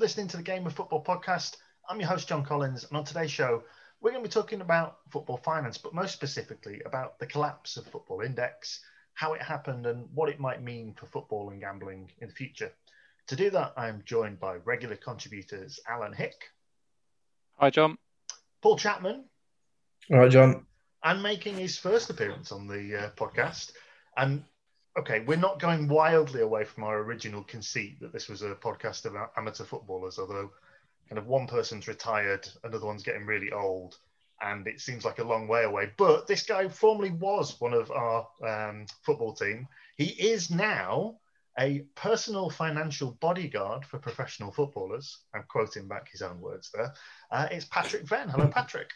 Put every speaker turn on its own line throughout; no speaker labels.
listening to the Game of Football podcast. I'm your host, John Collins, and on today's show, we're going to be talking about football finance, but most specifically about the collapse of Football Index, how it happened, and what it might mean for football and gambling in the future. To do that, I'm joined by regular contributors Alan Hick.
Hi, John.
Paul Chapman.
All right, John.
And making his first appearance on the uh, podcast. And okay, we're not going wildly away from our original conceit that this was a podcast about amateur footballers, although kind of one person's retired, another one's getting really old, and it seems like a long way away. But this guy formerly was one of our um, football team. He is now a personal financial bodyguard for professional footballers. I'm quoting back his own words there. Uh, it's Patrick Venn. Hello, Patrick.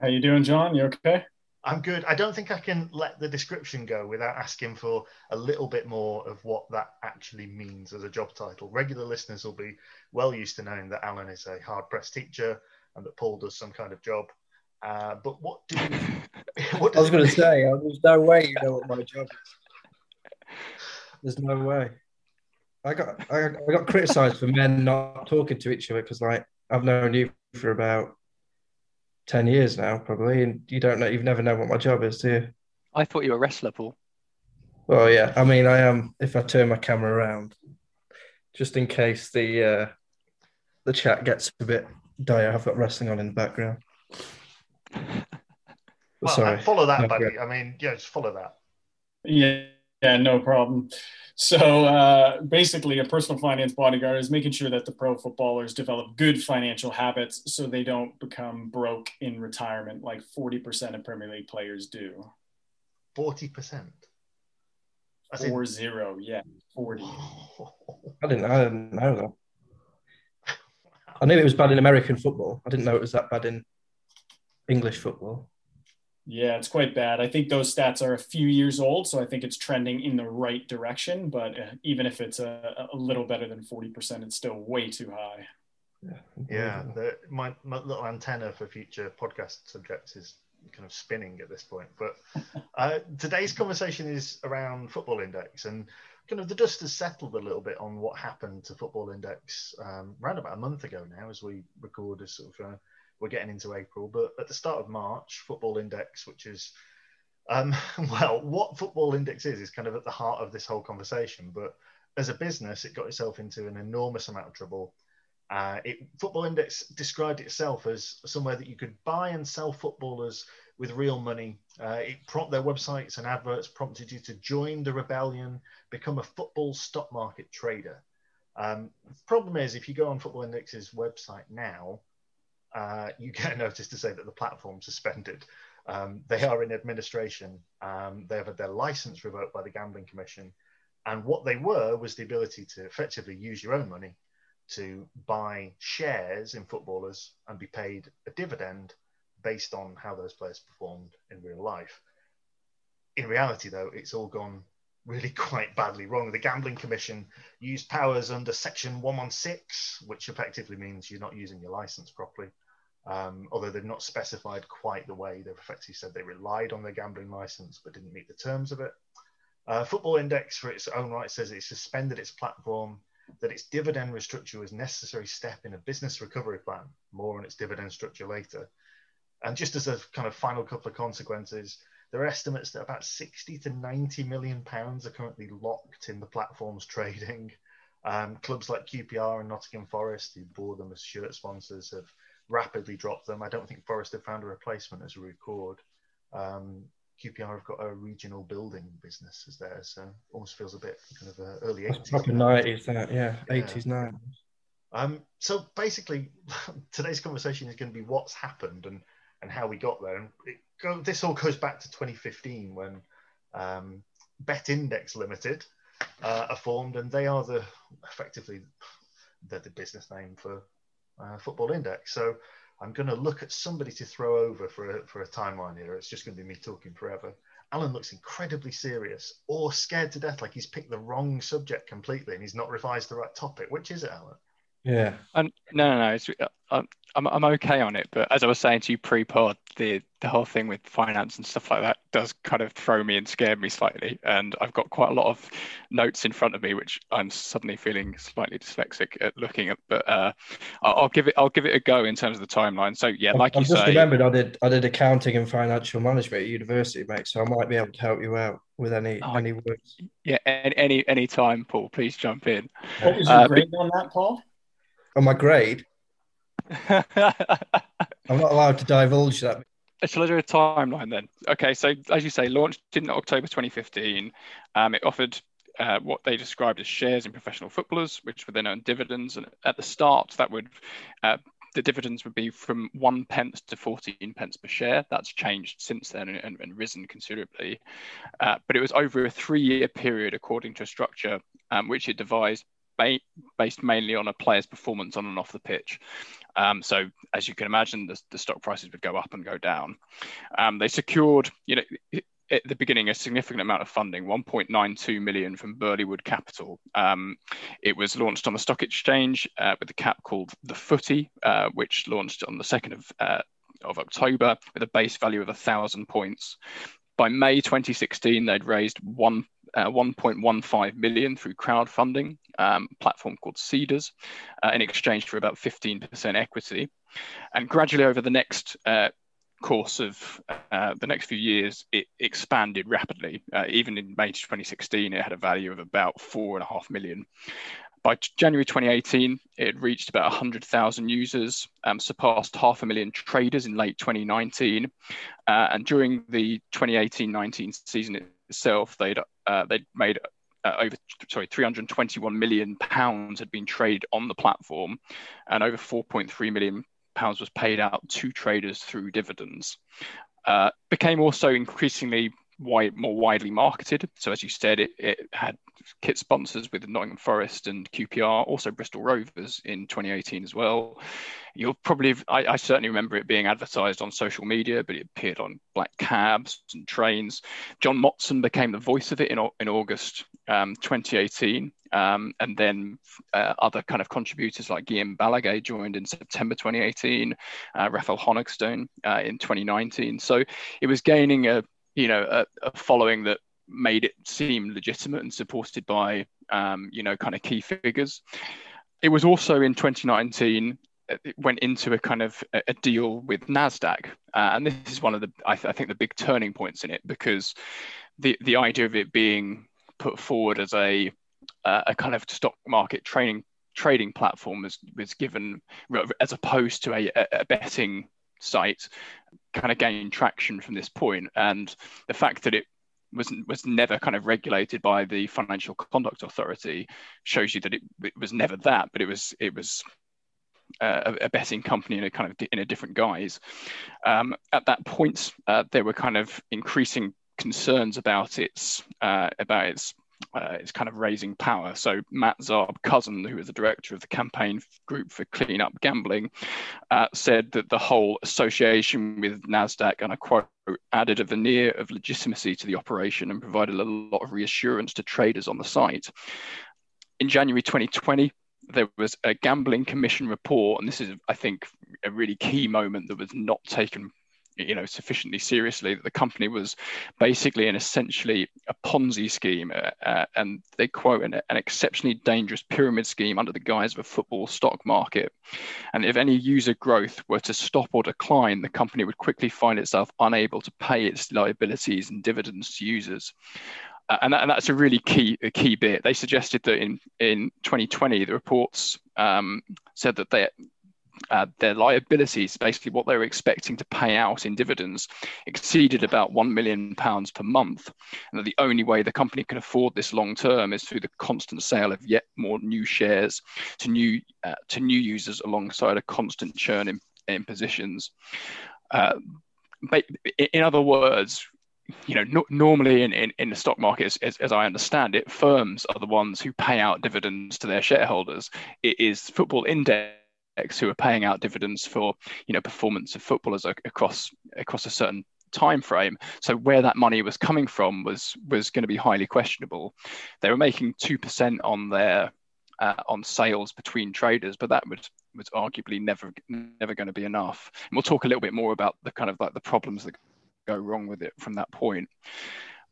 How are you doing, John? You okay?
I'm good. I don't think I can let the description go without asking for a little bit more of what that actually means as a job title. Regular listeners will be well used to knowing that Alan is a hard pressed teacher and that Paul does some kind of job. Uh, but what do you,
what I was going to say, there's no way you know what my job is. There's no way. I got I, I got criticised for men not talking to each other because like I've known you for about 10 years now, probably, and you don't know, you've never known what my job is, do you?
I thought you were a wrestler, Paul.
Well, yeah, I mean, I am, if I turn my camera around, just in case the uh, the chat gets a bit dire, I've got wrestling on in the background.
well, Sorry. follow that, no, buddy. I mean, yeah, just follow that.
Yeah, yeah, no problem. So uh, basically, a personal finance bodyguard is making sure that the pro footballers develop good financial habits so they don't become broke in retirement like 40% of Premier League players do.
40%?
Four in... zero, yeah, 40.
I didn't, I didn't know that. I knew it was bad in American football. I didn't know it was that bad in English football.
Yeah, it's quite bad. I think those stats are a few years old, so I think it's trending in the right direction. But uh, even if it's a, a little better than 40%, it's still way too high.
Yeah, yeah the, my, my little antenna for future podcast subjects is kind of spinning at this point. But uh, today's conversation is around Football Index, and kind of the dust has settled a little bit on what happened to Football Index um, around about a month ago now, as we record this sort of. Uh, we're getting into April, but at the start of March, Football Index, which is, um, well, what Football Index is, is kind of at the heart of this whole conversation. But as a business, it got itself into an enormous amount of trouble. Uh, it, Football Index described itself as somewhere that you could buy and sell footballers with real money. Uh, it prompt their websites and adverts prompted you to join the rebellion, become a football stock market trader. Um, problem is, if you go on Football Index's website now, uh, you get a notice to say that the platform's suspended. Um, they are in administration. Um, they have had their license revoked by the Gambling Commission. And what they were was the ability to effectively use your own money to buy shares in footballers and be paid a dividend based on how those players performed in real life. In reality, though, it's all gone really quite badly wrong. The Gambling Commission used powers under Section 116, which effectively means you're not using your license properly um, although they've not specified quite the way. They've effectively said they relied on their gambling license but didn't meet the terms of it. Uh, Football Index, for its own right, says it suspended its platform, that its dividend restructure was necessary step in a business recovery plan. More on its dividend structure later. And just as a kind of final couple of consequences, there are estimates that about 60 to 90 million pounds are currently locked in the platform's trading. Um, clubs like QPR and Nottingham Forest, who bore them as shirt sponsors, have rapidly dropped them. I don't think Forest have found a replacement as a record. Um, QPR have got a regional building business as there, so almost feels a bit kind of uh, early eighties.
Proper nineties, that yeah, yeah. nineties.
Um, so basically, today's conversation is going to be what's happened and and how we got there. And go, this all goes back to 2015 when um, Bet Index Limited uh, are formed, and they are the effectively the, the business name for uh, Football Index. So I'm going to look at somebody to throw over for a, for a timeline here. It's just going to be me talking forever. Alan looks incredibly serious or scared to death, like he's picked the wrong subject completely and he's not revised the right topic. Which is it, Alan?
Yeah.
And no, no, no. It's, uh, I'm I'm okay on it, but as I was saying to you pre-pod, the the whole thing with finance and stuff like that does kind of throw me and scare me slightly. And I've got quite a lot of notes in front of me, which I'm suddenly feeling slightly dyslexic at looking at. But uh, I'll, I'll give it I'll give it a go in terms of the timeline. So yeah, like
I've
you
just
say,
remembered I did I did accounting and financial management at university, mate. So I might be able to help you out with any
Oh,
any words.
yeah, any any any time, Paul, please jump in.
What was your
Uh,
grade on that, Paul?
On my grade, I'm not allowed to divulge that.
Shall I do a timeline then? Okay, so as you say, launched in October 2015. Um, it offered uh, what they described as shares in professional footballers, which would then earn dividends. And at the start, that would uh, the dividends would be from one pence to 14 pence per share. That's changed since then and, and, and risen considerably. Uh, but it was over a three-year period, according to a structure um, which it devised ba- based mainly on a player's performance on and off the pitch. Um, so as you can imagine, the, the stock prices would go up and go down. Um, they secured, you know, at the beginning a significant amount of funding 1.92 million from burleywood capital um, it was launched on the stock exchange uh, with a cap called the footy uh, which launched on the 2nd of, uh, of october with a base value of 1000 points by may 2016 they'd raised one uh, 1.15 million through crowdfunding um, platform called Seedrs uh, in exchange for about 15% equity. And gradually over the next uh, course of uh, the next few years, it expanded rapidly. Uh, even in May 2016, it had a value of about four and a half million. By January 2018, it reached about 100,000 users, um, surpassed half a million traders in late 2019. Uh, and during the 2018-19 season itself, they'd uh, they'd made uh, over sorry 321 million pounds had been traded on the platform, and over 4.3 million pounds was paid out to traders through dividends. Uh, became also increasingly wide, more widely marketed. So as you said, it, it had kit sponsors with Nottingham Forest and QPR, also Bristol Rovers in 2018 as well. You'll probably, I, I, certainly remember it being advertised on social media, but it appeared on black cabs and trains. John Motson became the voice of it in, in August um, 2018. Um, and then uh, other kind of contributors like Guillem Balagué joined in September 2018, uh, Raphael Honigstein uh, in 2019. So it was gaining a, you know, a, a following that made it seem legitimate and supported by, um, you know, kind of key figures. It was also in 2019 it went into a kind of a, deal with Nasdaq, uh, and this is one of the I, th- I, think the big turning points in it because the the idea of it being put forward as a uh, a kind of stock market trading trading platform was was given as opposed to a, a betting site kind of gained traction from this point and the fact that it was was never kind of regulated by the financial conduct authority shows you that it, it was never that but it was it was uh, a betting company in a kind of in a different guise. Um, at that point, uh, there were kind of increasing concerns about its uh, about its uh, it's kind of raising power. So Matt Zarb Cousin, who is the director of the campaign group for Clean Up Gambling, uh, said that the whole association with Nasdaq, and I quote, added a veneer of legitimacy to the operation and provided a lot of reassurance to traders on the site. In January 2020, there was a gambling commission report, and this is, I think, a really key moment that was not taken you know sufficiently seriously that the company was basically an essentially a ponzi scheme uh, uh, and they quote an, an, exceptionally dangerous pyramid scheme under the guise of a football stock market and if any user growth were to stop or decline the company would quickly find itself unable to pay its liabilities and dividends to users uh, and, that, and, that's a really key a key bit. They suggested that in in 2020, the reports um, said that they, uh, their liabilities, basically what they were expecting to pay out in dividends, exceeded about one million pounds per month, and that the only way the company can afford this long term is through the constant sale of yet more new shares to new uh, to new users, alongside a constant churn in, in positions. Uh, but in other words, you know, no, normally in, in, in the stock market, as, as, I understand it, firms are the ones who pay out dividends to their shareholders. It is football index who are paying out dividends for, you know, performance of footballers across across a certain time frame. So where that money was coming from was was going to be highly questionable. They were making two percent on their uh, on sales between traders, but that was was arguably never never going to be enough. And we'll talk a little bit more about the kind of like the problems that go wrong with it from that point.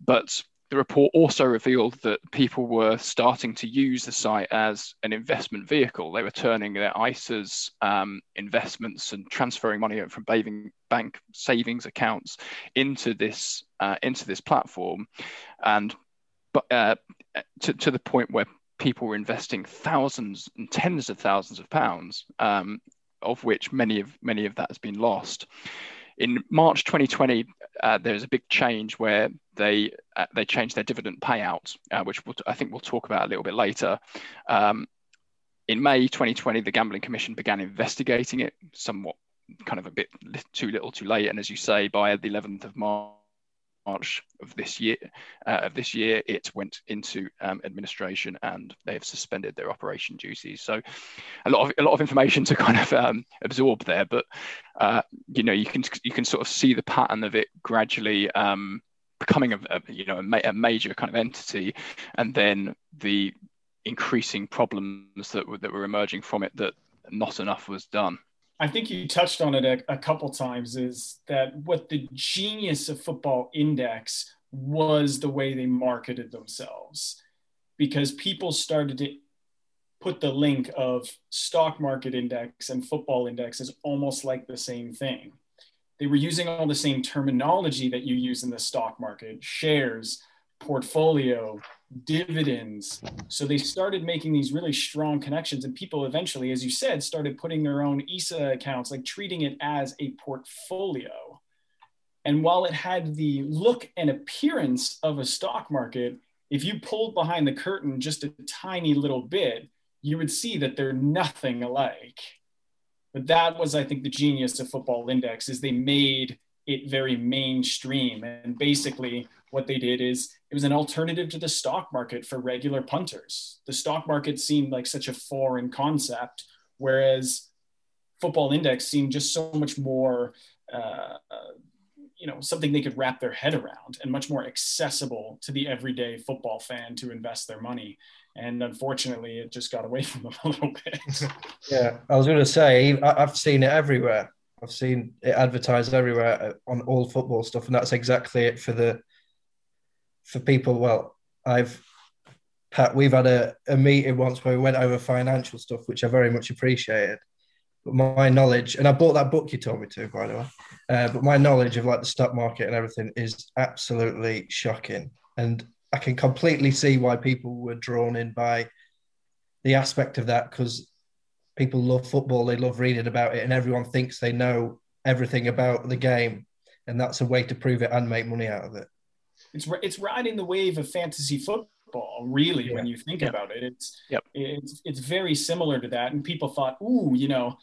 But the report also revealed that people were starting to use the site as an investment vehicle. They were turning their ISAs um, investments and transferring money from bank savings accounts into this uh, into this platform, and but uh, to, to the point where people were investing thousands and tens of thousands of pounds, um, of which many of many of that has been lost. In March 2020, uh, there was a big change where they uh, they changed their dividend payout, uh, which we'll, I think we'll talk about a little bit later. Um, in May 2020, the Gambling Commission began investigating it, somewhat kind of a bit too little, too late. And as you say, by the 11th of March, March of this year, uh, of this year, it went into um, administration, and they have suspended their operation duties. So, a lot of a lot of information to kind of um, absorb there, but uh, you know, you can you can sort of see the pattern of it gradually um, becoming a, a, you know a, ma- a, major kind of entity, and then the increasing problems that were, that were emerging from it that not enough was done.
I think you touched on it a, a couple times is that what the genius of Football Index was the way they marketed themselves because people started to put the link of stock market index and football index as almost like the same thing. They were using all the same terminology that you use in the stock market shares, portfolio, dividends. So they started making these really strong connections, and people eventually, as you said, started putting their own ISA accounts, like treating it as a portfolio. And while it had the look and appearance of a stock market, if you pulled behind the curtain just a tiny little bit, you would see that they're nothing alike. But that was, I think, the genius of Football Index is they made it very mainstream. And basically, what they did is it was an alternative to the stock market for regular punters. The stock market seemed like such a foreign concept, whereas Football Index seemed just so much more, uh, uh, you know, something they could wrap their head around and much more accessible to the everyday football fan to invest their money. And unfortunately, it just got away from them a little bit.
yeah, I was going to say, I've seen it everywhere. I've seen it advertised everywhere uh, on all football stuff, and that's exactly it for the for people. Well, I've Pat, we've had a, a meeting once where we went over financial stuff, which I very much appreciated. But my knowledge, and I bought that book you told me to, by the way. Uh, but my knowledge of like the stock market and everything is absolutely shocking, and I can completely see why people were drawn in by the aspect of that because people love football, they love reading about it, and everyone thinks they know everything about the game, and that's a way to prove it and make money out of it.
It's it's riding the wave of fantasy football, really. Yeah. When you think about it, it's
yep.
it's it's very similar to that. And people thought, ooh, you know,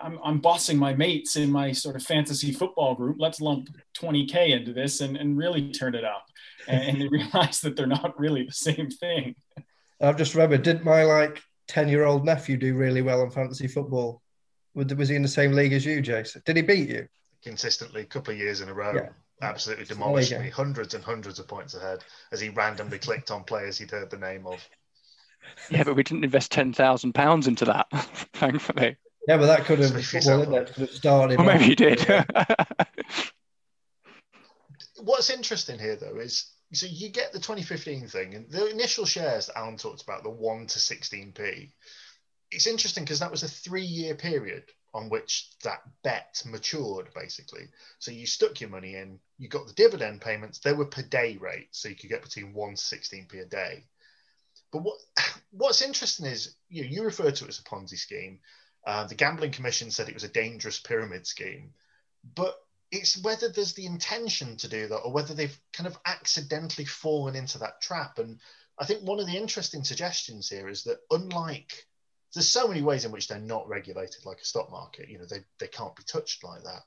I'm, I'm bossing my mates in my sort of fantasy football group. Let's lump 20K into this and, and really turn it up. And, and they realize that they're not really the same thing.
I've just remembered, did my like 10 year old nephew do really well in fantasy football? Was he in the same league as you, Jason? Did he beat you?
Consistently, a couple of years in a row. Yeah. Absolutely demolished me, hundreds and hundreds of points ahead as he randomly clicked on players he'd heard the name of.
Yeah, but we didn't invest ten thousand pounds into that, thankfully.
Yeah, but that could have, well, could have started.
Well, maybe you did.
What's interesting here, though, is so you get the 2015 thing, and the initial shares that Alan talked about, the 1 to 16p, it's interesting because that was a three year period on which that bet matured, basically. So you stuck your money in, you got the dividend payments, they were per day rate, so you could get between 1 to 16p a day. But what what's interesting is you know, you refer to it as a Ponzi scheme. Uh, the Gambling Commission said it was a dangerous pyramid scheme. But it's whether there's the intention to do that or whether they've kind of accidentally fallen into that trap. And I think one of the interesting suggestions here is that unlike there's so many ways in which they're not regulated like a stock market, you know, they, they can't be touched like that.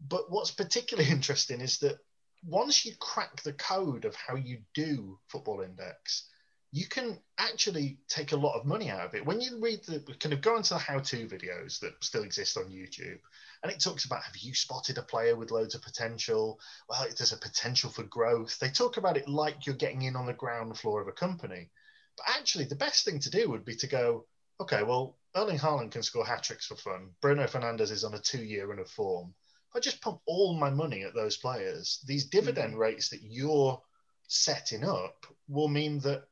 But what's particularly interesting is that once you crack the code of how you do football index, you can actually take a lot of money out of it. When you read the kind of go into the how-to videos that still exist on YouTube, and it talks about have you spotted a player with loads of potential? Well, there's a potential for growth. They talk about it like you're getting in on the ground floor of a company. But actually, the best thing to do would be to go, okay, well, Erling Haaland can score hat tricks for fun. Bruno Fernandes is on a two year run of form. If I just pump all my money at those players, these dividend mm-hmm. rates that you're setting up will mean that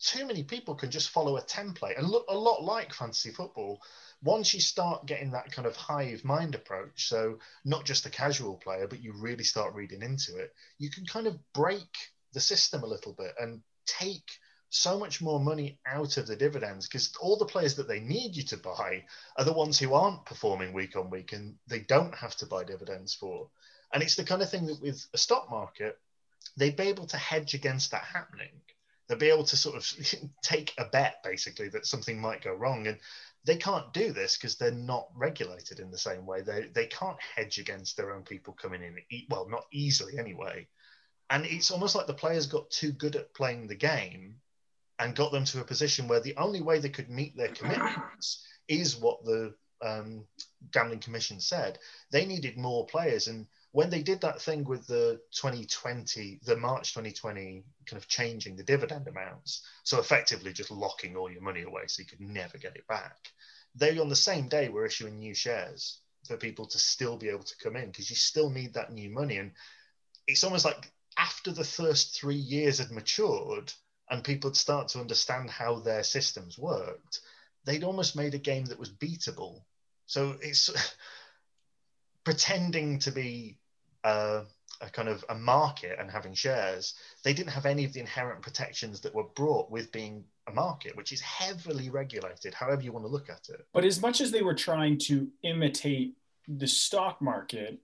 too many people can just follow a template and look a lot like fantasy football once you start getting that kind of hive mind approach, so not just a casual player, but you really start reading into it, you can kind of break the system a little bit and take so much more money out of the dividends because all the players that they need you to buy are the ones who aren't performing week on week and they don't have to buy dividends for. And it's the kind of thing that with a stock market, they'd be able to hedge against that happening. They'll be able to sort of take a bet basically that something might go wrong. And they can't do this because they're not regulated in the same way. They they can't hedge against their own people coming in. Well, not easily anyway. And it's almost like the players got too good at playing the game and got them to a position where the only way they could meet their commitments is what the um, gambling commission said. They needed more players, and when they did that thing with the 2020, the March 2020 kind of changing the dividend amounts, so effectively just locking all your money away so you could never get it back, they on the same day were issuing new shares for people to still be able to come in because you still need that new money. And it's almost like after the first three years had matured and people had started to understand how their systems worked, they'd almost made a game that was beatable. So it's pretending to be a, a kind of a market and having shares, they didn't have any of the inherent protections that were brought with being a market, which is heavily regulated, however you want to look at it.
But as much as they were trying to imitate the stock market,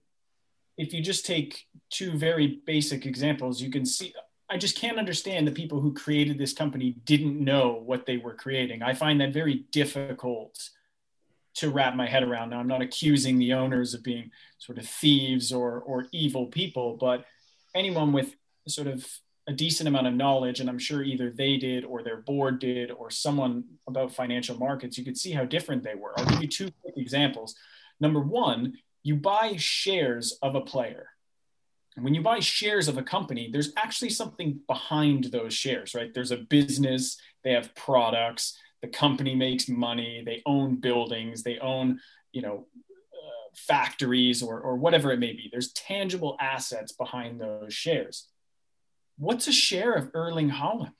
if you just take two very basic examples, you can see. I just can't understand the people who created this company didn't know what they were creating. I find that very difficult to wrap my head around. Now, I'm not accusing the owners of being sort of thieves or, or evil people, but anyone with sort of a decent amount of knowledge, and I'm sure either they did or their board did or someone about financial markets, you could see how different they were. I'll give you two quick examples. Number one, you buy shares of a player. And when you buy shares of a company, there's actually something behind those shares, right? There's a business, they have products, the company makes money they own buildings they own you know uh, factories or, or whatever it may be. There's tangible assets behind those shares. What's a share of Erling Haaland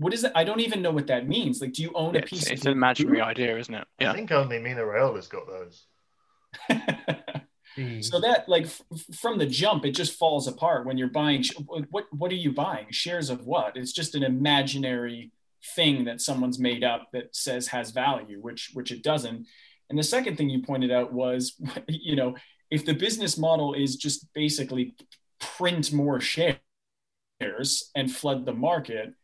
what is it i don't even know what that means. Like do you own
a
piece
it's, it's an imaginary idea isn't it?
Yeah. i think only Mino has got those.
So that like f- from the jump it just falls apart when you're buying what what are you buying? Shares of what? It's just an imaginary thing that someone's made up that says has value, which which it doesn't. And the second thing you pointed out was, you know, if the business model is just basically print more shares and flood the market,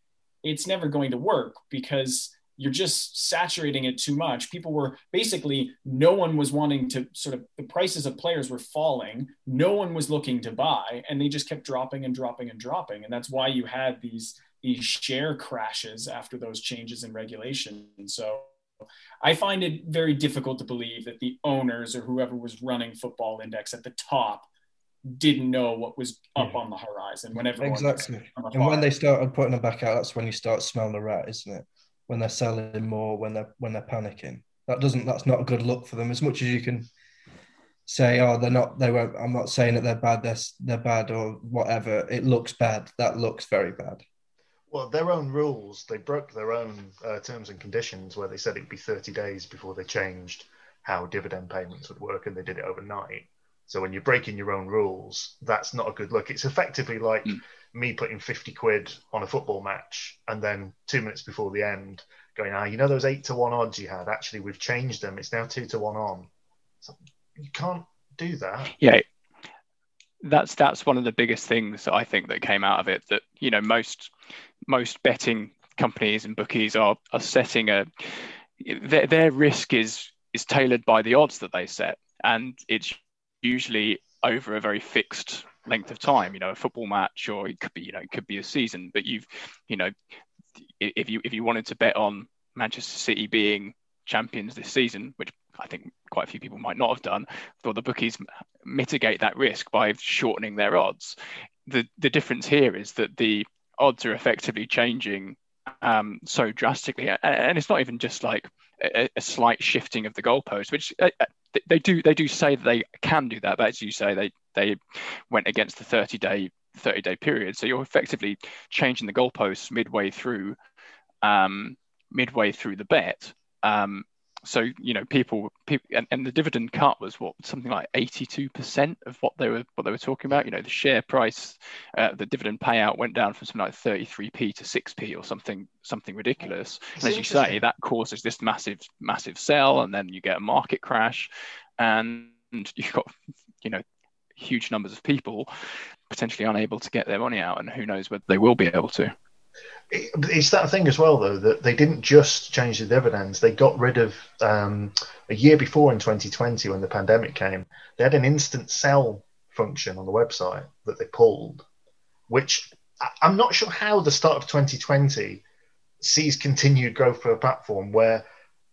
it's never going to work because you're just saturating it too much. People were basically, no one was wanting to sort of, the prices of players were falling. No one was looking to buy, and they just kept dropping and dropping and dropping. And that's why you had these these share crashes after those changes in regulation. And so I find it very difficult to believe that the owners or whoever was running Football Index at the top didn't know what was up yeah. on the horizon whenever
exactly. and when they started putting them back out that's when you start smelling the rat isn't it? When they're selling more when they're when they're panicking. That doesn't that's not a good look for them. As much as you can say oh they're not they won't i'm not saying that they're bad they're, they're bad or whatever. It looks bad. That looks very bad
well, their own rules, they broke their own uh, terms and conditions where they said it'd be 30 days before they changed how dividend payments would work, and they did it overnight. So when you're breaking your own rules, that's not a good look. It's effectively like mm. me putting 50 quid on a football match and then two minutes before the end going, ah, you know those eight to one odds you had? Actually, we've changed them. It's now two to one on. So you can't do that.
Yeah. That's that's one of the biggest things I think that came out of it. That you know most most betting companies and bookies are are setting a their, their risk is is tailored by the odds that they set and it's usually over a very fixed length of time you know a football match or it could be you know it could be a season but you've you know if you if you wanted to bet on manchester city being champions this season which i think quite a few people might not have done or the bookies mitigate that risk by shortening their odds the the difference here is that the odds are effectively changing um, so drastically, and it's not even just like a, a slight shifting of the goalpost, which uh, uh they do they do say that they can do that, but as you say, they they went against the 30 day 30 day period, so you're effectively changing the goalposts midway through um, midway through the bet. Um, so you know people people and, and, the dividend cut was what something like 82% of what they were what they were talking about? You know the share price uh, the dividend payout went down from something like 33p to 6p or something something ridiculous. And as you say that causes this massive massive sell and then you get a market crash and you've got you know huge numbers of people potentially unable to get their money out and who knows whether they will be able to
it's that thing as well, though, that they didn't just change the dividends. They got rid of um, a year before in 2020 when the pandemic came. They had an instant sell function on the website that they pulled, which I'm not sure how the start of 2020 sees continued growth for a platform where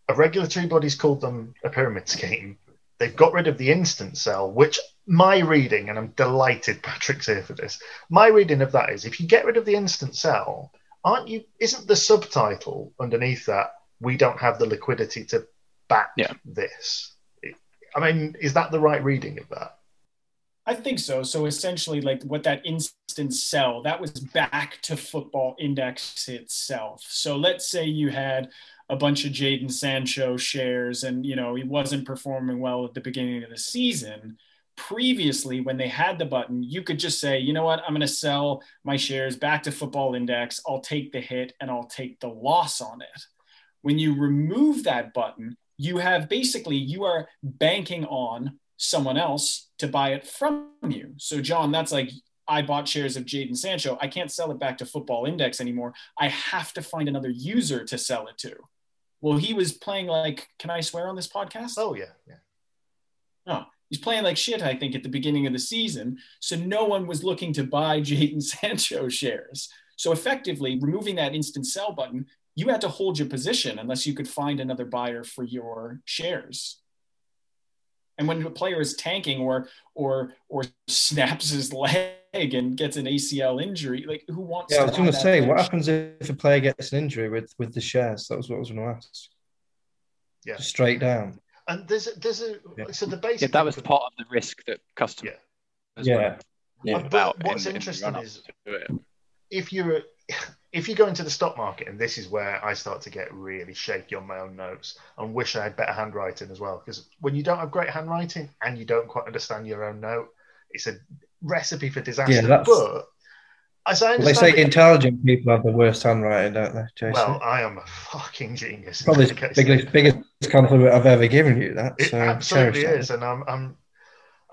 a regulatory body's called them a pyramid scheme. They've got rid of the instant sell, which my reading, and I'm delighted Patrick's here for this. My reading of that is if you get rid of the instant sell, aren't you? Isn't the subtitle underneath that we don't have the liquidity to back yeah. this? I mean, is that the right reading of that?
I think so. So essentially, like what that instant sell, that was back to football index itself. So let's say you had a bunch of Jadon Sancho shares and, you know, he wasn't performing well at the beginning of the season previously when they had the button you could just say you know what i'm going to sell my shares back to football index i'll take the hit and i'll take the loss on it when you remove that button you have basically you are banking on someone else to buy it from you so john that's like I bought shares of Jadon Sancho. I can't sell it back to Football Index anymore. I have to find another user to sell it to. Well, he was playing like, can I swear on this podcast?
Oh, yeah. Yeah.
Oh, he's playing like shit, I think, at the beginning of the season. So no one was looking to buy Jadon Sancho shares. So effectively, removing that instant sell button, you had to hold your position unless you could find another buyer for your shares. And when a player is tanking or or or snaps his leg and gets an ACL injury, like who wants?
Yeah, I was going to say, what happens if a player gets an injury with with the shares? That was what I was going to ask. Yeah, Just straight down.
And there's a, there's a yeah. so the basic.
Yeah, that was part of the risk that customers.
Yeah. Yeah.
yeah. About what's in, interesting in is if you're if you go into the stock market, and this is where I start to get really shaky on my own notes and wish I had better handwriting as well. Because when you don't have great handwriting and you don't quite understand your own note, it's a recipe for disaster. Yeah, but as I
well, they say intelligent people have the worst handwriting, don't they, Jason?
Well, I am a fucking genius.
Probably the biggest, biggest compliment I've ever given you. That
it so absolutely is, and I'm, I'm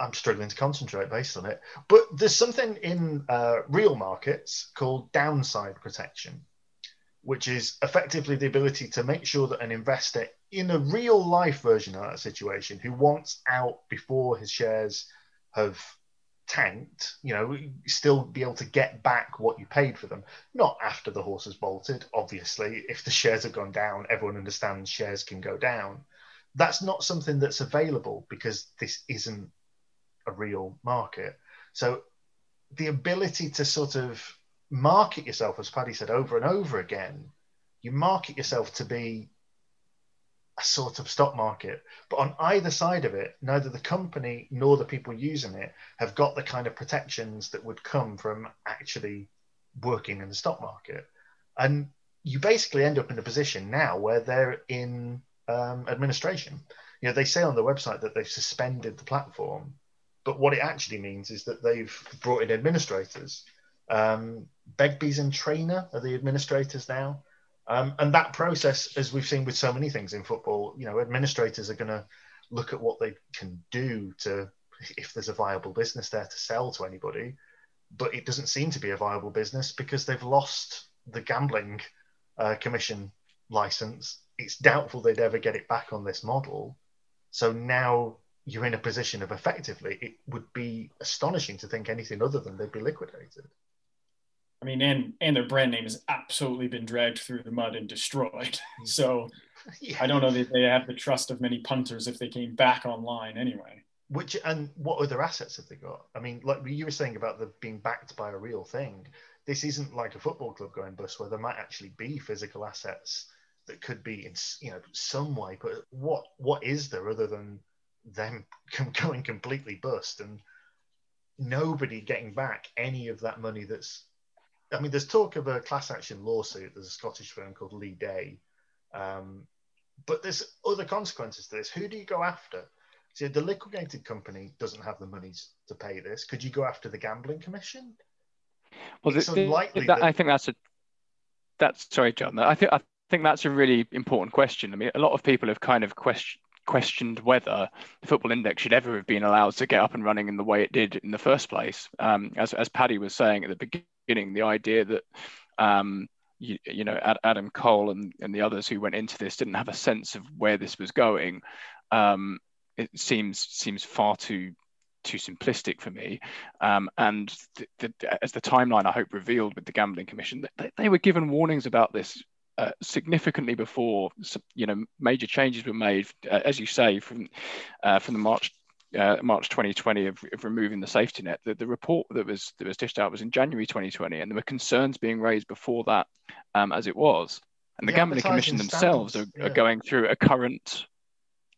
I'm struggling to concentrate based on it. But there's something in uh, real markets called downside protection, which is effectively the ability to make sure that an investor in a real life version of that situation who wants out before his shares have tanked, you know, still be able to get back what you paid for them. Not after the horse has bolted, obviously. If the shares have gone down, everyone understands shares can go down. That's not something that's available because this isn't a real market. So the ability to sort of market yourself, as Paddy said over and over again, you market yourself to be a sort of stock market. But on either side of it, neither the company nor the people using it have got the kind of protections that would come from actually working in the stock market. And you basically end up in a position now where they're in um, administration. You know, they say on the website that they've suspended the platform, but what it actually means is that they've brought in administrators. Um, Begbies and Traynor are the administrators now. Um, and that process, as we've seen with so many things in football, you know, administrators are going to look at what they can do to, if there's a viable business there to sell to anybody. But it doesn't seem to be a viable business because they've lost the gambling uh, commission license. It's doubtful they'd ever get it back on this model. So now you're in a position of effectively, it would be astonishing to think anything other than they'd be liquidated.
I mean, and and their brand name has absolutely been dragged through the mud and destroyed. So yeah. I don't know that they have the trust of many punters if they came back online anyway.
Which and what other assets have they got? I mean, like you were saying about the being backed by a real thing. this isn't like a football club going bust where there might actually be physical assets that could be in you know some way. But what what is there other than them going completely bust and nobody getting back any of that money that's I mean, there's talk of a class action lawsuit. There's a Scottish firm called Leigh Day. Um, but there's other consequences to this. Who do you go after? See, the liquidated company doesn't have the monies to pay this. Could you go after the gambling commission?
Well, the, the, that, that... I think that's a that's sorry, John. I think I think that's a really important question. I mean, a lot of people have kind of question, questioned whether the football index should ever have been allowed to get up and running in the way it did in the first place. Um, as as Paddy was saying at the beginning, the idea that um, you, you, know Adam Cole and, and the others who went into this didn't have a sense of where this was going. Um, it seems seems far too too simplistic for me. Um, and the, the, as the timeline I hope revealed with the Gambling Commission, they, they were given warnings about this uh, significantly before you know major changes were made, uh, as you say, from uh, from the March uh, March 2020 of, of, removing the safety net. The, the report that was that was dished out was in January 2020, and there were concerns being raised before that, um, as it was. And the, the Gambling Commission themselves are, yeah. are, going through a current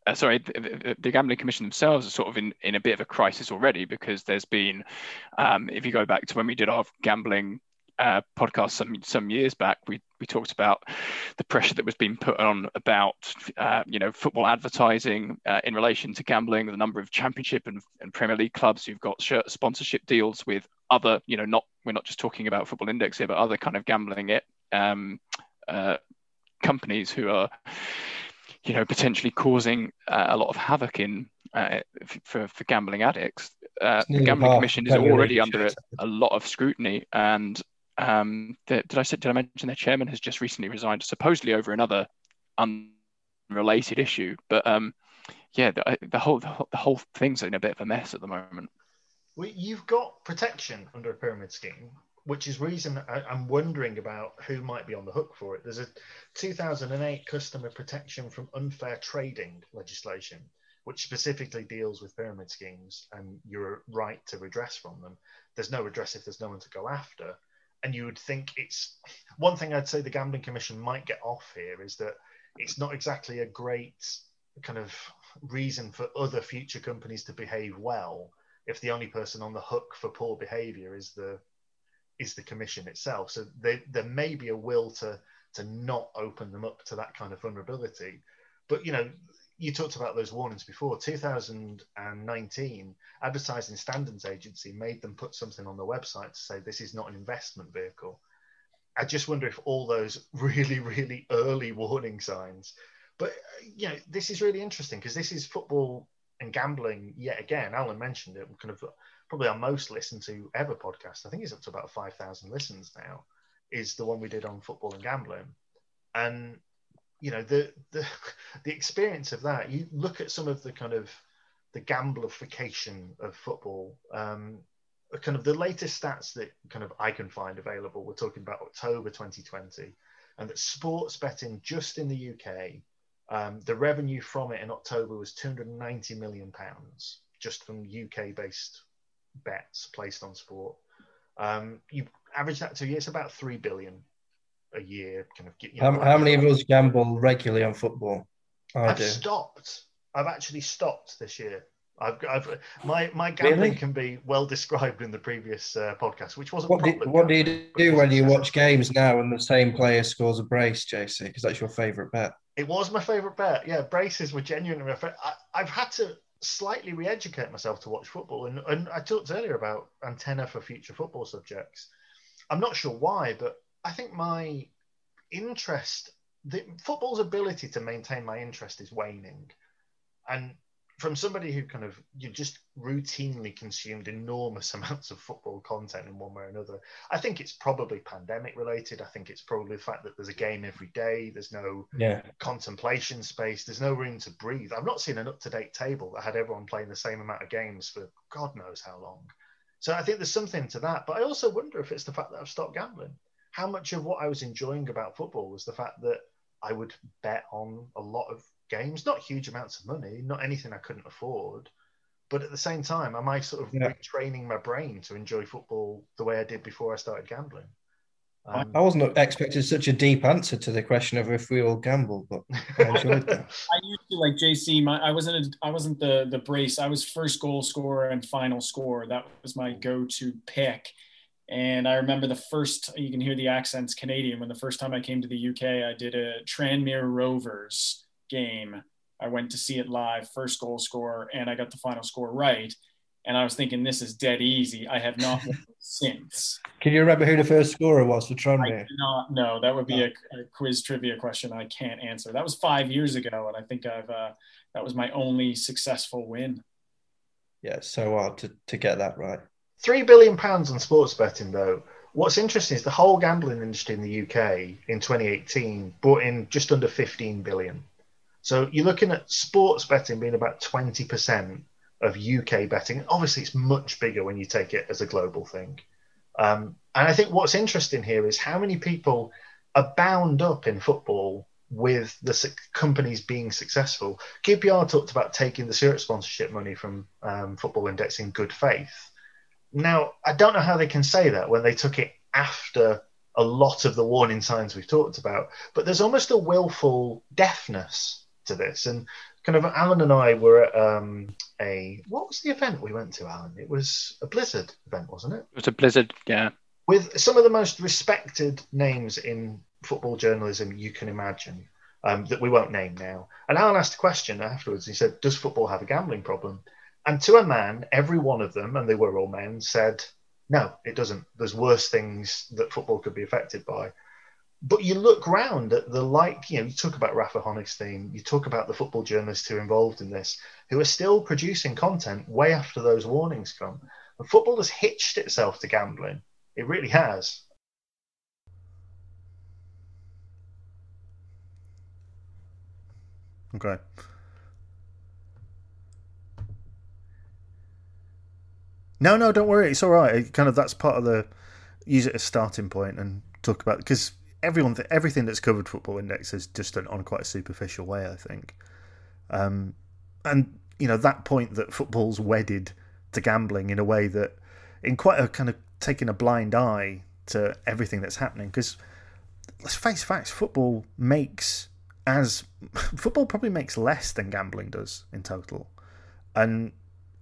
uh, sorry, the, the, Gambling Commission themselves are sort of in, in a bit of a crisis already because there's been, um, if you go back to when we did our gambling uh, podcast some some years back, we we talked about the pressure that was being put on about uh, you know football advertising uh, in relation to gambling, the number of Championship and, and Premier League clubs who've got shirt sponsorship deals with other you know not we're not just talking about Football Index here, but other kind of gambling it um, uh, companies who are you know, potentially causing uh, a lot of havoc in uh, for, for gambling addicts. Uh, the Gambling Commission is already under a, a, lot of scrutiny, and um, did I did I mention their chairman has just recently resigned, supposedly over another unrelated issue? But um, yeah, the, the, whole, the whole thing's in a bit of a mess at the moment.
Well, you've got protection under a pyramid scheme, which is reason I, am wondering about who might be on the hook for it. There's a 2008 Customer Protection from Unfair Trading legislation, which specifically deals with pyramid schemes and your right to redress from them. There's no redress if there's no one to go after. And you would think it's one thing I'd say the Gambling Commission might get off here is that it's not exactly a great kind of reason for other future companies to behave well if the only person on the hook for poor behavior is the is the commission itself. So they, there may be a will to to not open them up to that kind of vulnerability. But you know, you talked about those warnings before. 2019, Advertising Standards Agency made them put something on the website to say this is not an investment vehicle. I just wonder if all those really, really early warning signs. But you know, this is really interesting because this is football and gambling yet again. Alan mentioned it. Kind of probably our most listened to ever podcast. I think it's up to about 5,000 listens now, is the one we did on football and gambling. And, you know, the, the, the experience of that, you look at some of the kind of the gamblification of football, um, kind of the latest stats that kind of I can find available. We're talking about October 2020, and that sports betting just in the UK, um, the revenue from it in October was 290 million pounds just from UK based bets placed on sport. Um, you average that to it's about three billion a year. Kind of get,
you know, how, how many of us gamble regularly on football?
I have stopped. I've actually stopped this year. I've, I've my my gambling really? can be well described in the previous uh, podcast, which wasn't.
What do, what do you do when you watch games now and the same player scores a brace, JC? Because that's your favourite bet.
It was my favourite bet. Yeah, braces were genuinely my favorite. I, have had to slightly re-educate myself to watch football. And, and I talked earlier about antenna for future football subjects. I'm not sure why, but I think my interest, the football's ability to maintain my interest is waning. And from somebody who kind of you just routinely consumed enormous amounts of football content in one way or another, I think it's probably pandemic related. I think it's probably the fact that there's a game every day. There's no
yeah.
contemplation space. There's no room to breathe. I've not seen an up to date table that had everyone playing the same amount of games for God knows how long. So I think there's something to that. But I also wonder if it's the fact that I've stopped gambling. How much of what I was enjoying about football was the fact that I would bet on a lot of games, not huge amounts of money, not anything I couldn't afford, but at the same time, am I sort of yeah. retraining my brain to enjoy football the way I did before I started gambling?
Um, I wasn't expecting such a deep answer to the question of if we all gamble, but I enjoyed that.
I used to like JC. My, I wasn't. A, I wasn't the the brace. I was first goal scorer and final score. That was my go to pick. And I remember the first. You can hear the accents Canadian. When the first time I came to the UK, I did a Tranmere Rovers game. I went to see it live, first goal scorer, and I got the final score right and I was thinking this is dead easy. I have not since.
Can you remember who the first scorer was for Tranmere?
I cannot. No, that would be a, a, quiz trivia question I can't answer. That was five years ago, and I think I've uh, that was my only successful win.
Yeah, so hard to to get that right.
Three billion pounds on sports betting, though. What's interesting is the whole gambling industry in the UK in 2018 brought in just under 15 billion. So you're looking at sports betting being about 20 percent of UK betting. Obviously, it's much bigger when you take it as a global thing. Um, and I think what's interesting here is how many people are bound up in football with the companies being successful. QPR talked about taking the Zurich sponsorship money from um, Football Index in good faith. Now, I don't know how they can say that when they took it after a lot of the warning signs we've talked about, but there's almost a willful deafness to this. And kind of Alan and I were at um, a what was the event we went to, Alan? It was a Blizzard event, wasn't it?
It was a Blizzard, yeah.
With some of the most respected names in football journalism you can imagine, um, that we won't name now. And Alan asked a question afterwards. He said, "Does football have a gambling problem?" And to a man, every one of them, and they were all men, said, "No, it doesn't. There's worse things that football could be affected by." but you look round at the like, you know, you talk about Rafa Honigstein, you talk about the football journalists who are involved in this, who are still producing content way after those warnings come. And football has hitched itself to gambling. It really has.
Okay. No, no, don't worry. It's all right. It kind of that's part of the use it as starting point and talk about because everyone, everything that's covered Football Index is just done on quite a superficial way, I think. Um, and you know that point that football's wedded to gambling in a way that, in quite a kind of taking a blind eye to everything that's happening, because let's face facts, football makes as football probably makes less than gambling does in total, and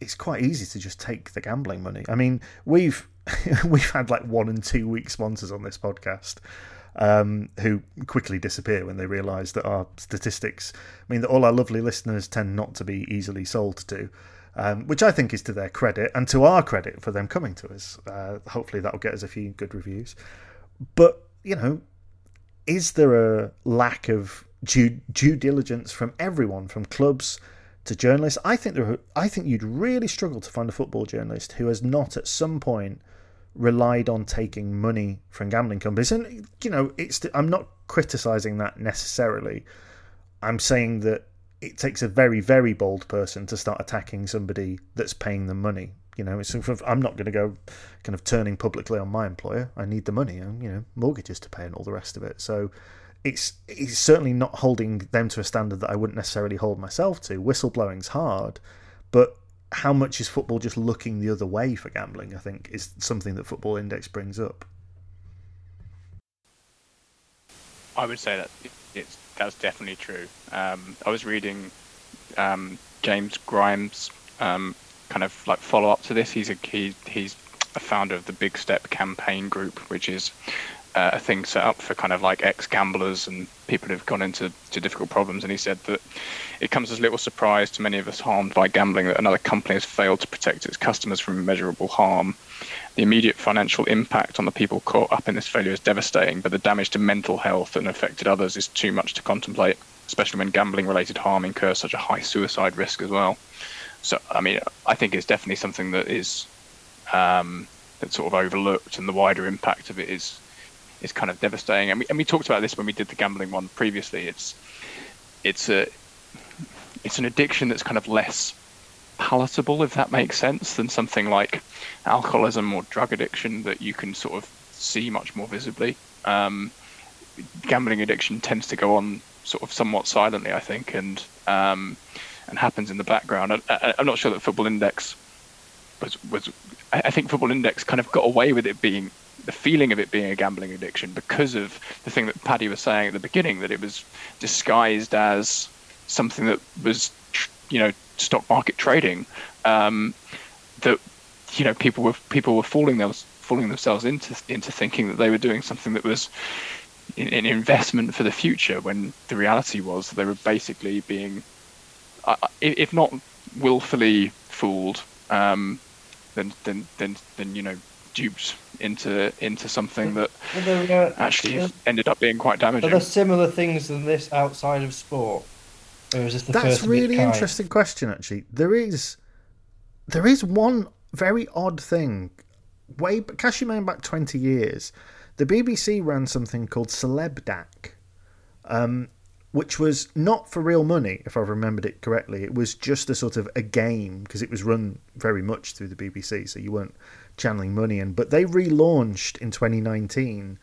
it's quite easy to just take the gambling money. I mean, we've we've had like one and two week sponsors on this podcast um, who quickly disappear when they realise that our statistics I mean that all our lovely listeners tend not to be easily sold to. Um, which I think is to their credit and to our credit for them coming to us. Uh, hopefully, that'll get us a few good reviews. But, you know, is there a lack of due, due diligence from everyone, from clubs to journalists? I think there. Are, I think you'd really struggle to find a football journalist who has not, at some point, relied on taking money from gambling companies. And you know, it's I'm not criticizing that necessarily. I'm saying that it takes a very very bold person to start attacking somebody that's paying them money. You know, it's I'm not going to go kind of turning publicly on my employer. I need the money, and you know, mortgages to pay and all the rest of it. So it's it's certainly not holding them to a standard that I wouldn't necessarily hold myself to. Whistleblowing's hard, but how much is football just looking the other way for gambling? I think is something that Football Index brings up.
I would say that it's that's definitely true. Um, I was reading um, James Grimes' um, kind of like follow up to this. He's a he, he's a founder of the Big Step Campaign Group, which is uh, a thing set up for kind of like ex gamblers and people who've gone into to difficult problems. And he said that it comes as little surprise to many of us harmed by gambling that another company has failed to protect its customers from immeasurable harm. The immediate financial impact on the people caught up in this failure is devastating, but the damage to mental health and affected others is too much to contemplate, especially when gambling related harm incurs such a high suicide risk as well. So, I mean, I think it's definitely something that is um, that's sort of overlooked, and the wider impact of it is is kind of devastating. And we, and we talked about this when we did the gambling one previously. It's it's a it's an addiction that's kind of less palatable, if that makes sense, than something like alcoholism or drug addiction that you can sort of see much more visibly. Um, gambling addiction tends to go on sort of somewhat silently, I think, and um, and happens in the background. I, am not sure that Football Index was was. I think Football Index kind of got away with it being the feeling of it being a gambling addiction because of the thing that Paddy was saying at the beginning that it was disguised as something that was, you know, stock market trading. Um, that you know people were people were fooling them fooling themselves into into thinking that they were doing something that was an investment for the future when the reality was they were basically being, uh, if not willfully fooled, um, then then then then you know duped into into something that uh, actually ended up being quite damaging.
Are there similar things than this outside of sport? Or is this the
That's really interesting question. Actually, there is there is one very odd thing. Way cast your mind back twenty years the BBC ran something called Celebdaq, um, which was not for real money, if I remembered it correctly. It was just a sort of a game because it was run very much through the BBC, so you weren't channeling money in. But they relaunched in 2019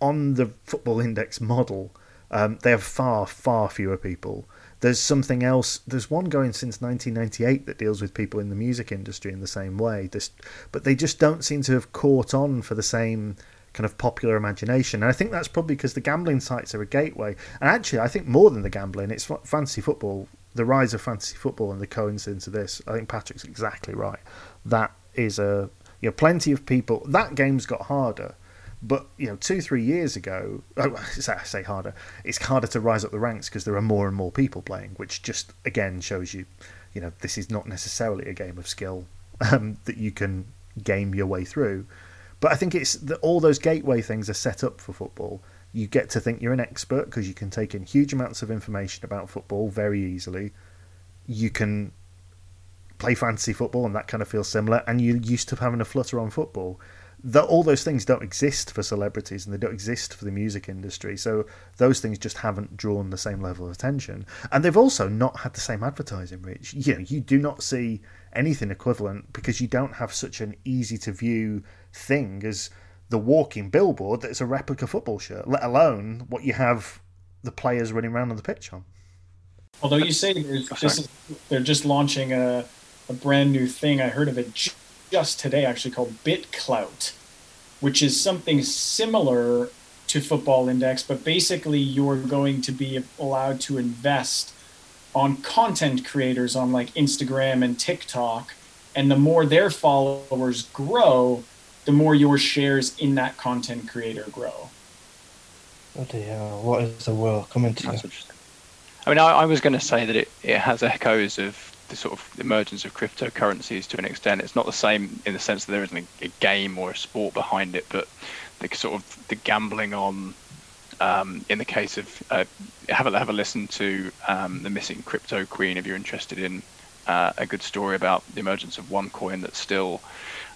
on the Football Index model. Um, they have far, far fewer people. There's something else. There's one going since 1998 that deals with people in the music industry in the same way. This, but they just don't seem to have caught on for the same kind of popular imagination. And I think that's probably because the gambling sites are a gateway. And actually, I think more than the gambling, it's fantasy football, the rise of fantasy football and the coincidence of this. I think Patrick's exactly right. That is a you know plenty of people. That game's got harder. But you know, two three years ago, oh, I say harder. It's harder to rise up the ranks because there are more and more people playing, which just again shows you, you know, this is not necessarily a game of skill um, that you can game your way through. But I think it's that all those gateway things are set up for football. You get to think you're an expert because you can take in huge amounts of information about football very easily. You can play fantasy football, and that kind of feels similar. And you're used to having a flutter on football. That all those things don't exist for celebrities, and they don't exist for the music industry. So those things just haven't drawn the same level of attention, and they've also not had the same advertising reach. You know, you do not see anything equivalent because you don't have such an easy to view thing as the walking billboard that's a replica football shirt, let alone what you have the players running around on the pitch on.
Although you say just, they're just launching a, a brand new thing, I heard of it just today actually called BitClout, which is something similar to Football Index, but basically you're going to be allowed to invest on content creators on like Instagram and TikTok. And the more their followers grow, the more your shares in that content creator grow.
Oh dear, what is the world coming to?
I mean, I, I was going to say that it, it has echoes of the sort of emergence of cryptocurrencies to an extent. It's not the same in the sense that there isn't a, game or a sport behind it, but the sort of the gambling on um, in the case of uh, have a have a listen to um, the missing crypto queen if you're interested in uh, a good story about the emergence of OneCoin that's still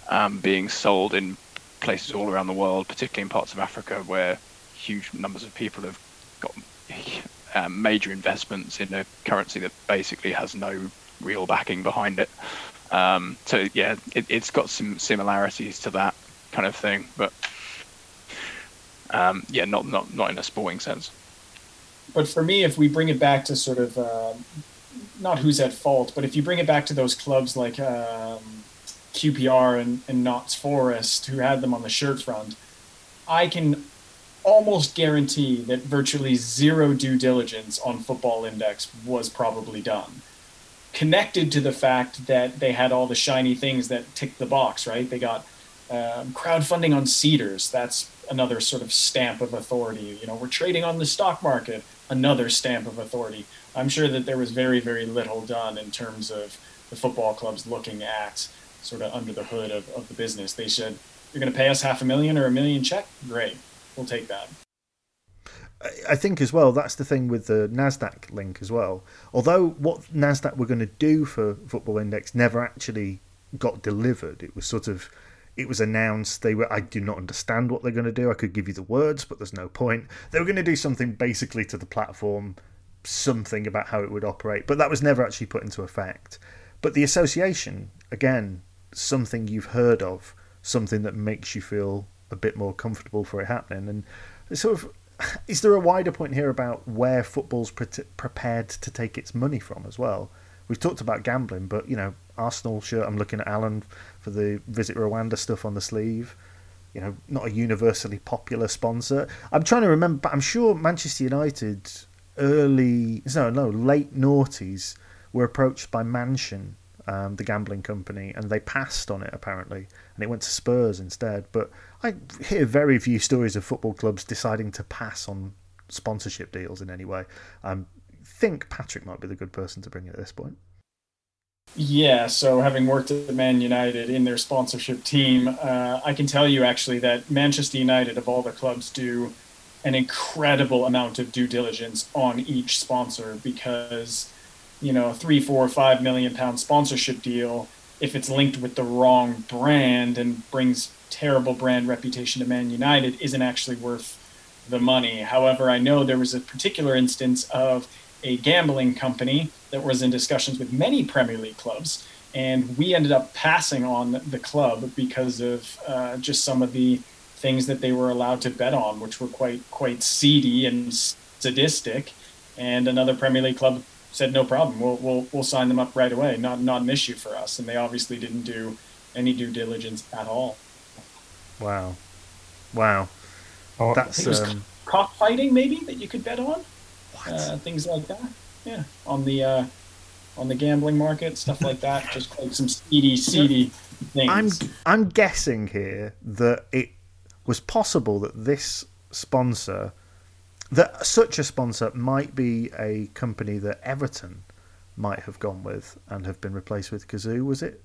um, being sold in places all around the world, particularly in parts of Africa where huge numbers of people have got um, major investments in a currency that basically has no real backing behind it. Um, so yeah, it, has got some similarities to that kind of thing, but um, yeah, not not not in a sporting sense.
But for me, if we bring it back to sort of uh, not who's at fault, but if you bring it back to those clubs like um, QPR and, and Notts Forest who had them on the shirt front, I can almost guarantee that virtually zero due diligence on Football Index was probably done. Connected to the fact that they had all the shiny things that tick the box, right? They got um, crowdfunding on Seedrs. That's another sort of stamp of authority. You know, we're trading on the stock market, another stamp of authority. I'm sure that there was very, very little done in terms of the football clubs looking at sort of under the hood of, of the business. They said, you're going to pay us half a million or a million check? Great. We'll take that.
I think as well, that's the thing with the NASDAQ link as well. Although what NASDAQ were going to do for Football Index never actually got delivered, it was sort of it was announced they were i do not understand what they're going to do. I could give you the words but there's no point. They were going to do something basically to the platform something about how it would operate but that was never actually put into effect. But the association again something you've heard of something that makes you feel a bit more comfortable for it happening. And sort of is there a wider point here about where football's pre- prepared to take its money from as well we've talked about gambling, but you know, Arsenal shirt. I'm looking at Alan for the Visit Rwanda stuff on the sleeve. You know, not a universally popular sponsor. I'm trying to remember, but I'm sure Manchester United early, no, no, late noughties were approached by Mansion, um, the gambling company, and they passed on it apparently, and it went to Spurs instead. But I hear very few stories of football clubs deciding to pass on sponsorship deals in any way. I think Patrick might be the good person to bring it at this point.
Yeah, so having worked at Man United in their sponsorship team, uh, I can tell you actually that Manchester United, of all the clubs, do an incredible amount of due diligence on each sponsor because, you know, three, four, five million pound sponsorship deal, if it's linked with the wrong brand and brings terrible brand reputation to Man United, isn't actually worth the money. However, I know there was a particular instance of a gambling company that was in discussions with many Premier League clubs. And we ended up passing on the club because of uh, just some of the things that they were allowed to bet on, which were quite quite seedy and sadistic. And another Premier League club said, "No problem, we'll we'll we'll sign them up right away. Not not an issue for us." And they obviously didn't do any due diligence at all.
Wow, wow,
oh, that's um... cockfighting maybe that you could bet on uh, things like that. Yeah, on the uh, on the gambling market, stuff like that. Just like some seedy, seedy things.
I'm I'm guessing here that it was possible that this sponsor, that such a sponsor might be a company that Everton might have gone with and have been replaced with Cazoo. Was it?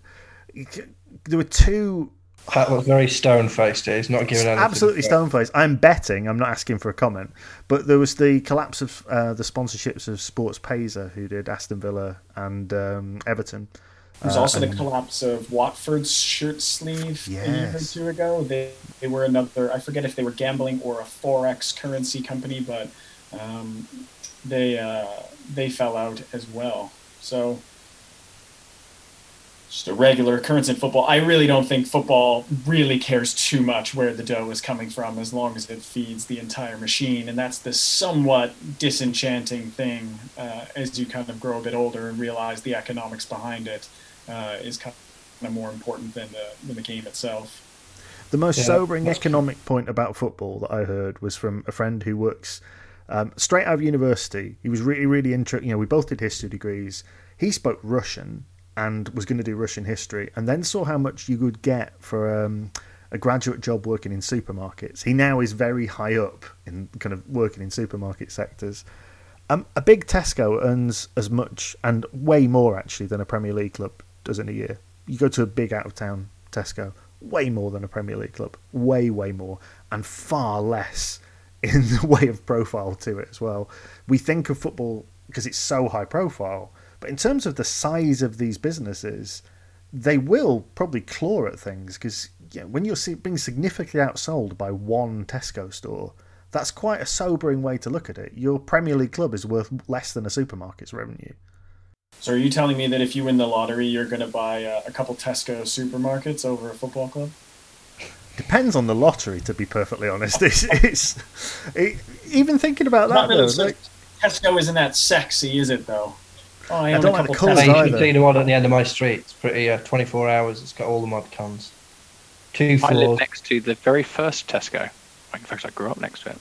There were two
that was very stone faced. He's not giving anything.
Absolutely stone faced. I'm betting. I'm not asking for a comment. But there was the collapse of uh, the sponsorships of Sports SportsPesa, who did Aston Villa and um, Everton.
There's uh, also the collapse of Watford's shirt sleeve yes. a year or two ago. They they were another. I forget if they were gambling or a forex currency company, but um, they uh, they fell out as well. So just a regular occurrence in football. I really don't think football really cares too much where the dough is coming from as long as it feeds the entire machine. And that's the somewhat disenchanting thing uh, as you kind of grow a bit older and realize the economics behind it uh, is kind of more important than the, than the game itself.
The most yeah. sobering economic point about football that I heard was from a friend who works um, straight out of university. He was really, really interested. You know, we both did history degrees. He spoke Russian and was going to do Russian history, and then saw how much you could get for um, a graduate job working in supermarkets. He now is very high up in kind of working in supermarket sectors. Um, a big Tesco earns as much and way more actually than a Premier League club does in a year. You go to a big out of town Tesco, way more than a Premier League club, way way more, and far less in the way of profile to it as well. We think of football because it's so high profile but in terms of the size of these businesses, they will probably claw at things because you know, when you're being significantly outsold by one Tesco store, that's quite a sobering way to look at it. Your Premier League club is worth less than a supermarket's revenue.
So, are you telling me that if you win the lottery, you're going to buy a, a couple Tesco supermarkets over a football club?
Depends on the lottery, to be perfectly honest. It's, it's it, even thinking about that though. Like,
Tesco isn't that sexy, is it? Though
Oh, I, I don't like the colours either. You can see the one at the end of my street. It's pretty. Uh, 24 hours. It's got all the mod cons. Two floors. I live
next to the very first Tesco. In fact, I grew up next to it.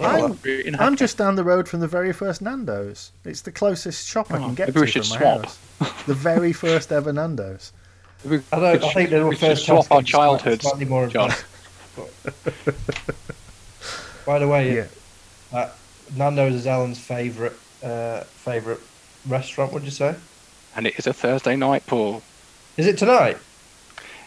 I'm, I'm just down the road from the very first Nando's. It's the closest shop oh, I can get to from my swap. house. The very first ever Nando's.
I, don't, I think they were first
swap our childhoods. Slightly more John.
By the way, yeah. uh, Nando's is Alan's favourite uh, favourite restaurant, would you say?
And it is a Thursday night, Paul.
Is it tonight?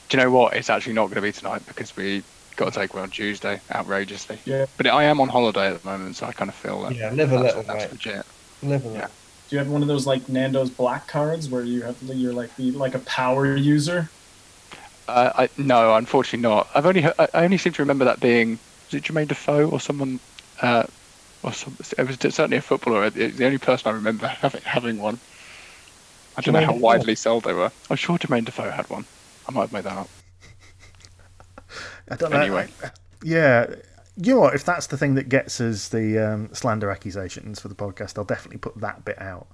Do you know what? It's actually not going to be tonight because we got to take one on Tuesday, outrageously.
Yeah.
But I am on holiday at the moment, so I kind of feel that.
Yeah, live a little, that's legit. Live a little. Yeah.
Do you have one of those like Nando's black cards where you have you're like the like a power user?
Uh, I no, unfortunately not. I've only I only seem to remember that being was it Jermaine Defoe or someone uh, or some, it was certainly a footballer. The only person I remember having having one. I don't Jermaine know how Defoe. widely sold they were. I'm sure Jermaine Defoe had one. I might have made that up.
I don't know. Anyway, yeah. You know what? If that's the thing that gets us the um, slander accusations for the podcast, I'll definitely put that bit out.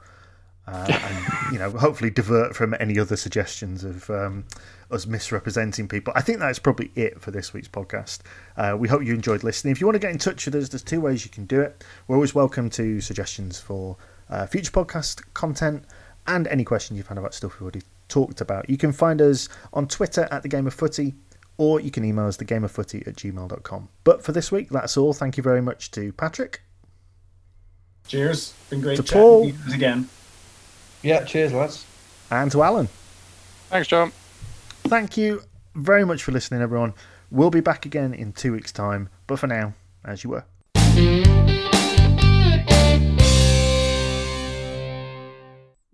uh, and you know hopefully divert from any other suggestions of um, us misrepresenting people. I think that's probably it for this week's podcast. Uh, we hope you enjoyed listening. If you want to get in touch with us, there's two ways you can do it. We're always welcome to suggestions for uh, future podcast content and any questions you've had about stuff we've already talked about. You can find us on Twitter at the Game of Footy, or you can email us thegameoffooty at gmail.com. But for this week, that's all. Thank you very much to Patrick.
Cheers. Been great
To Paul.
again.
Yeah, cheers, lads.
And to Alan.
Thanks, John.
Thank you very much for listening, everyone. We'll be back again in two weeks' time. But for now, as you were.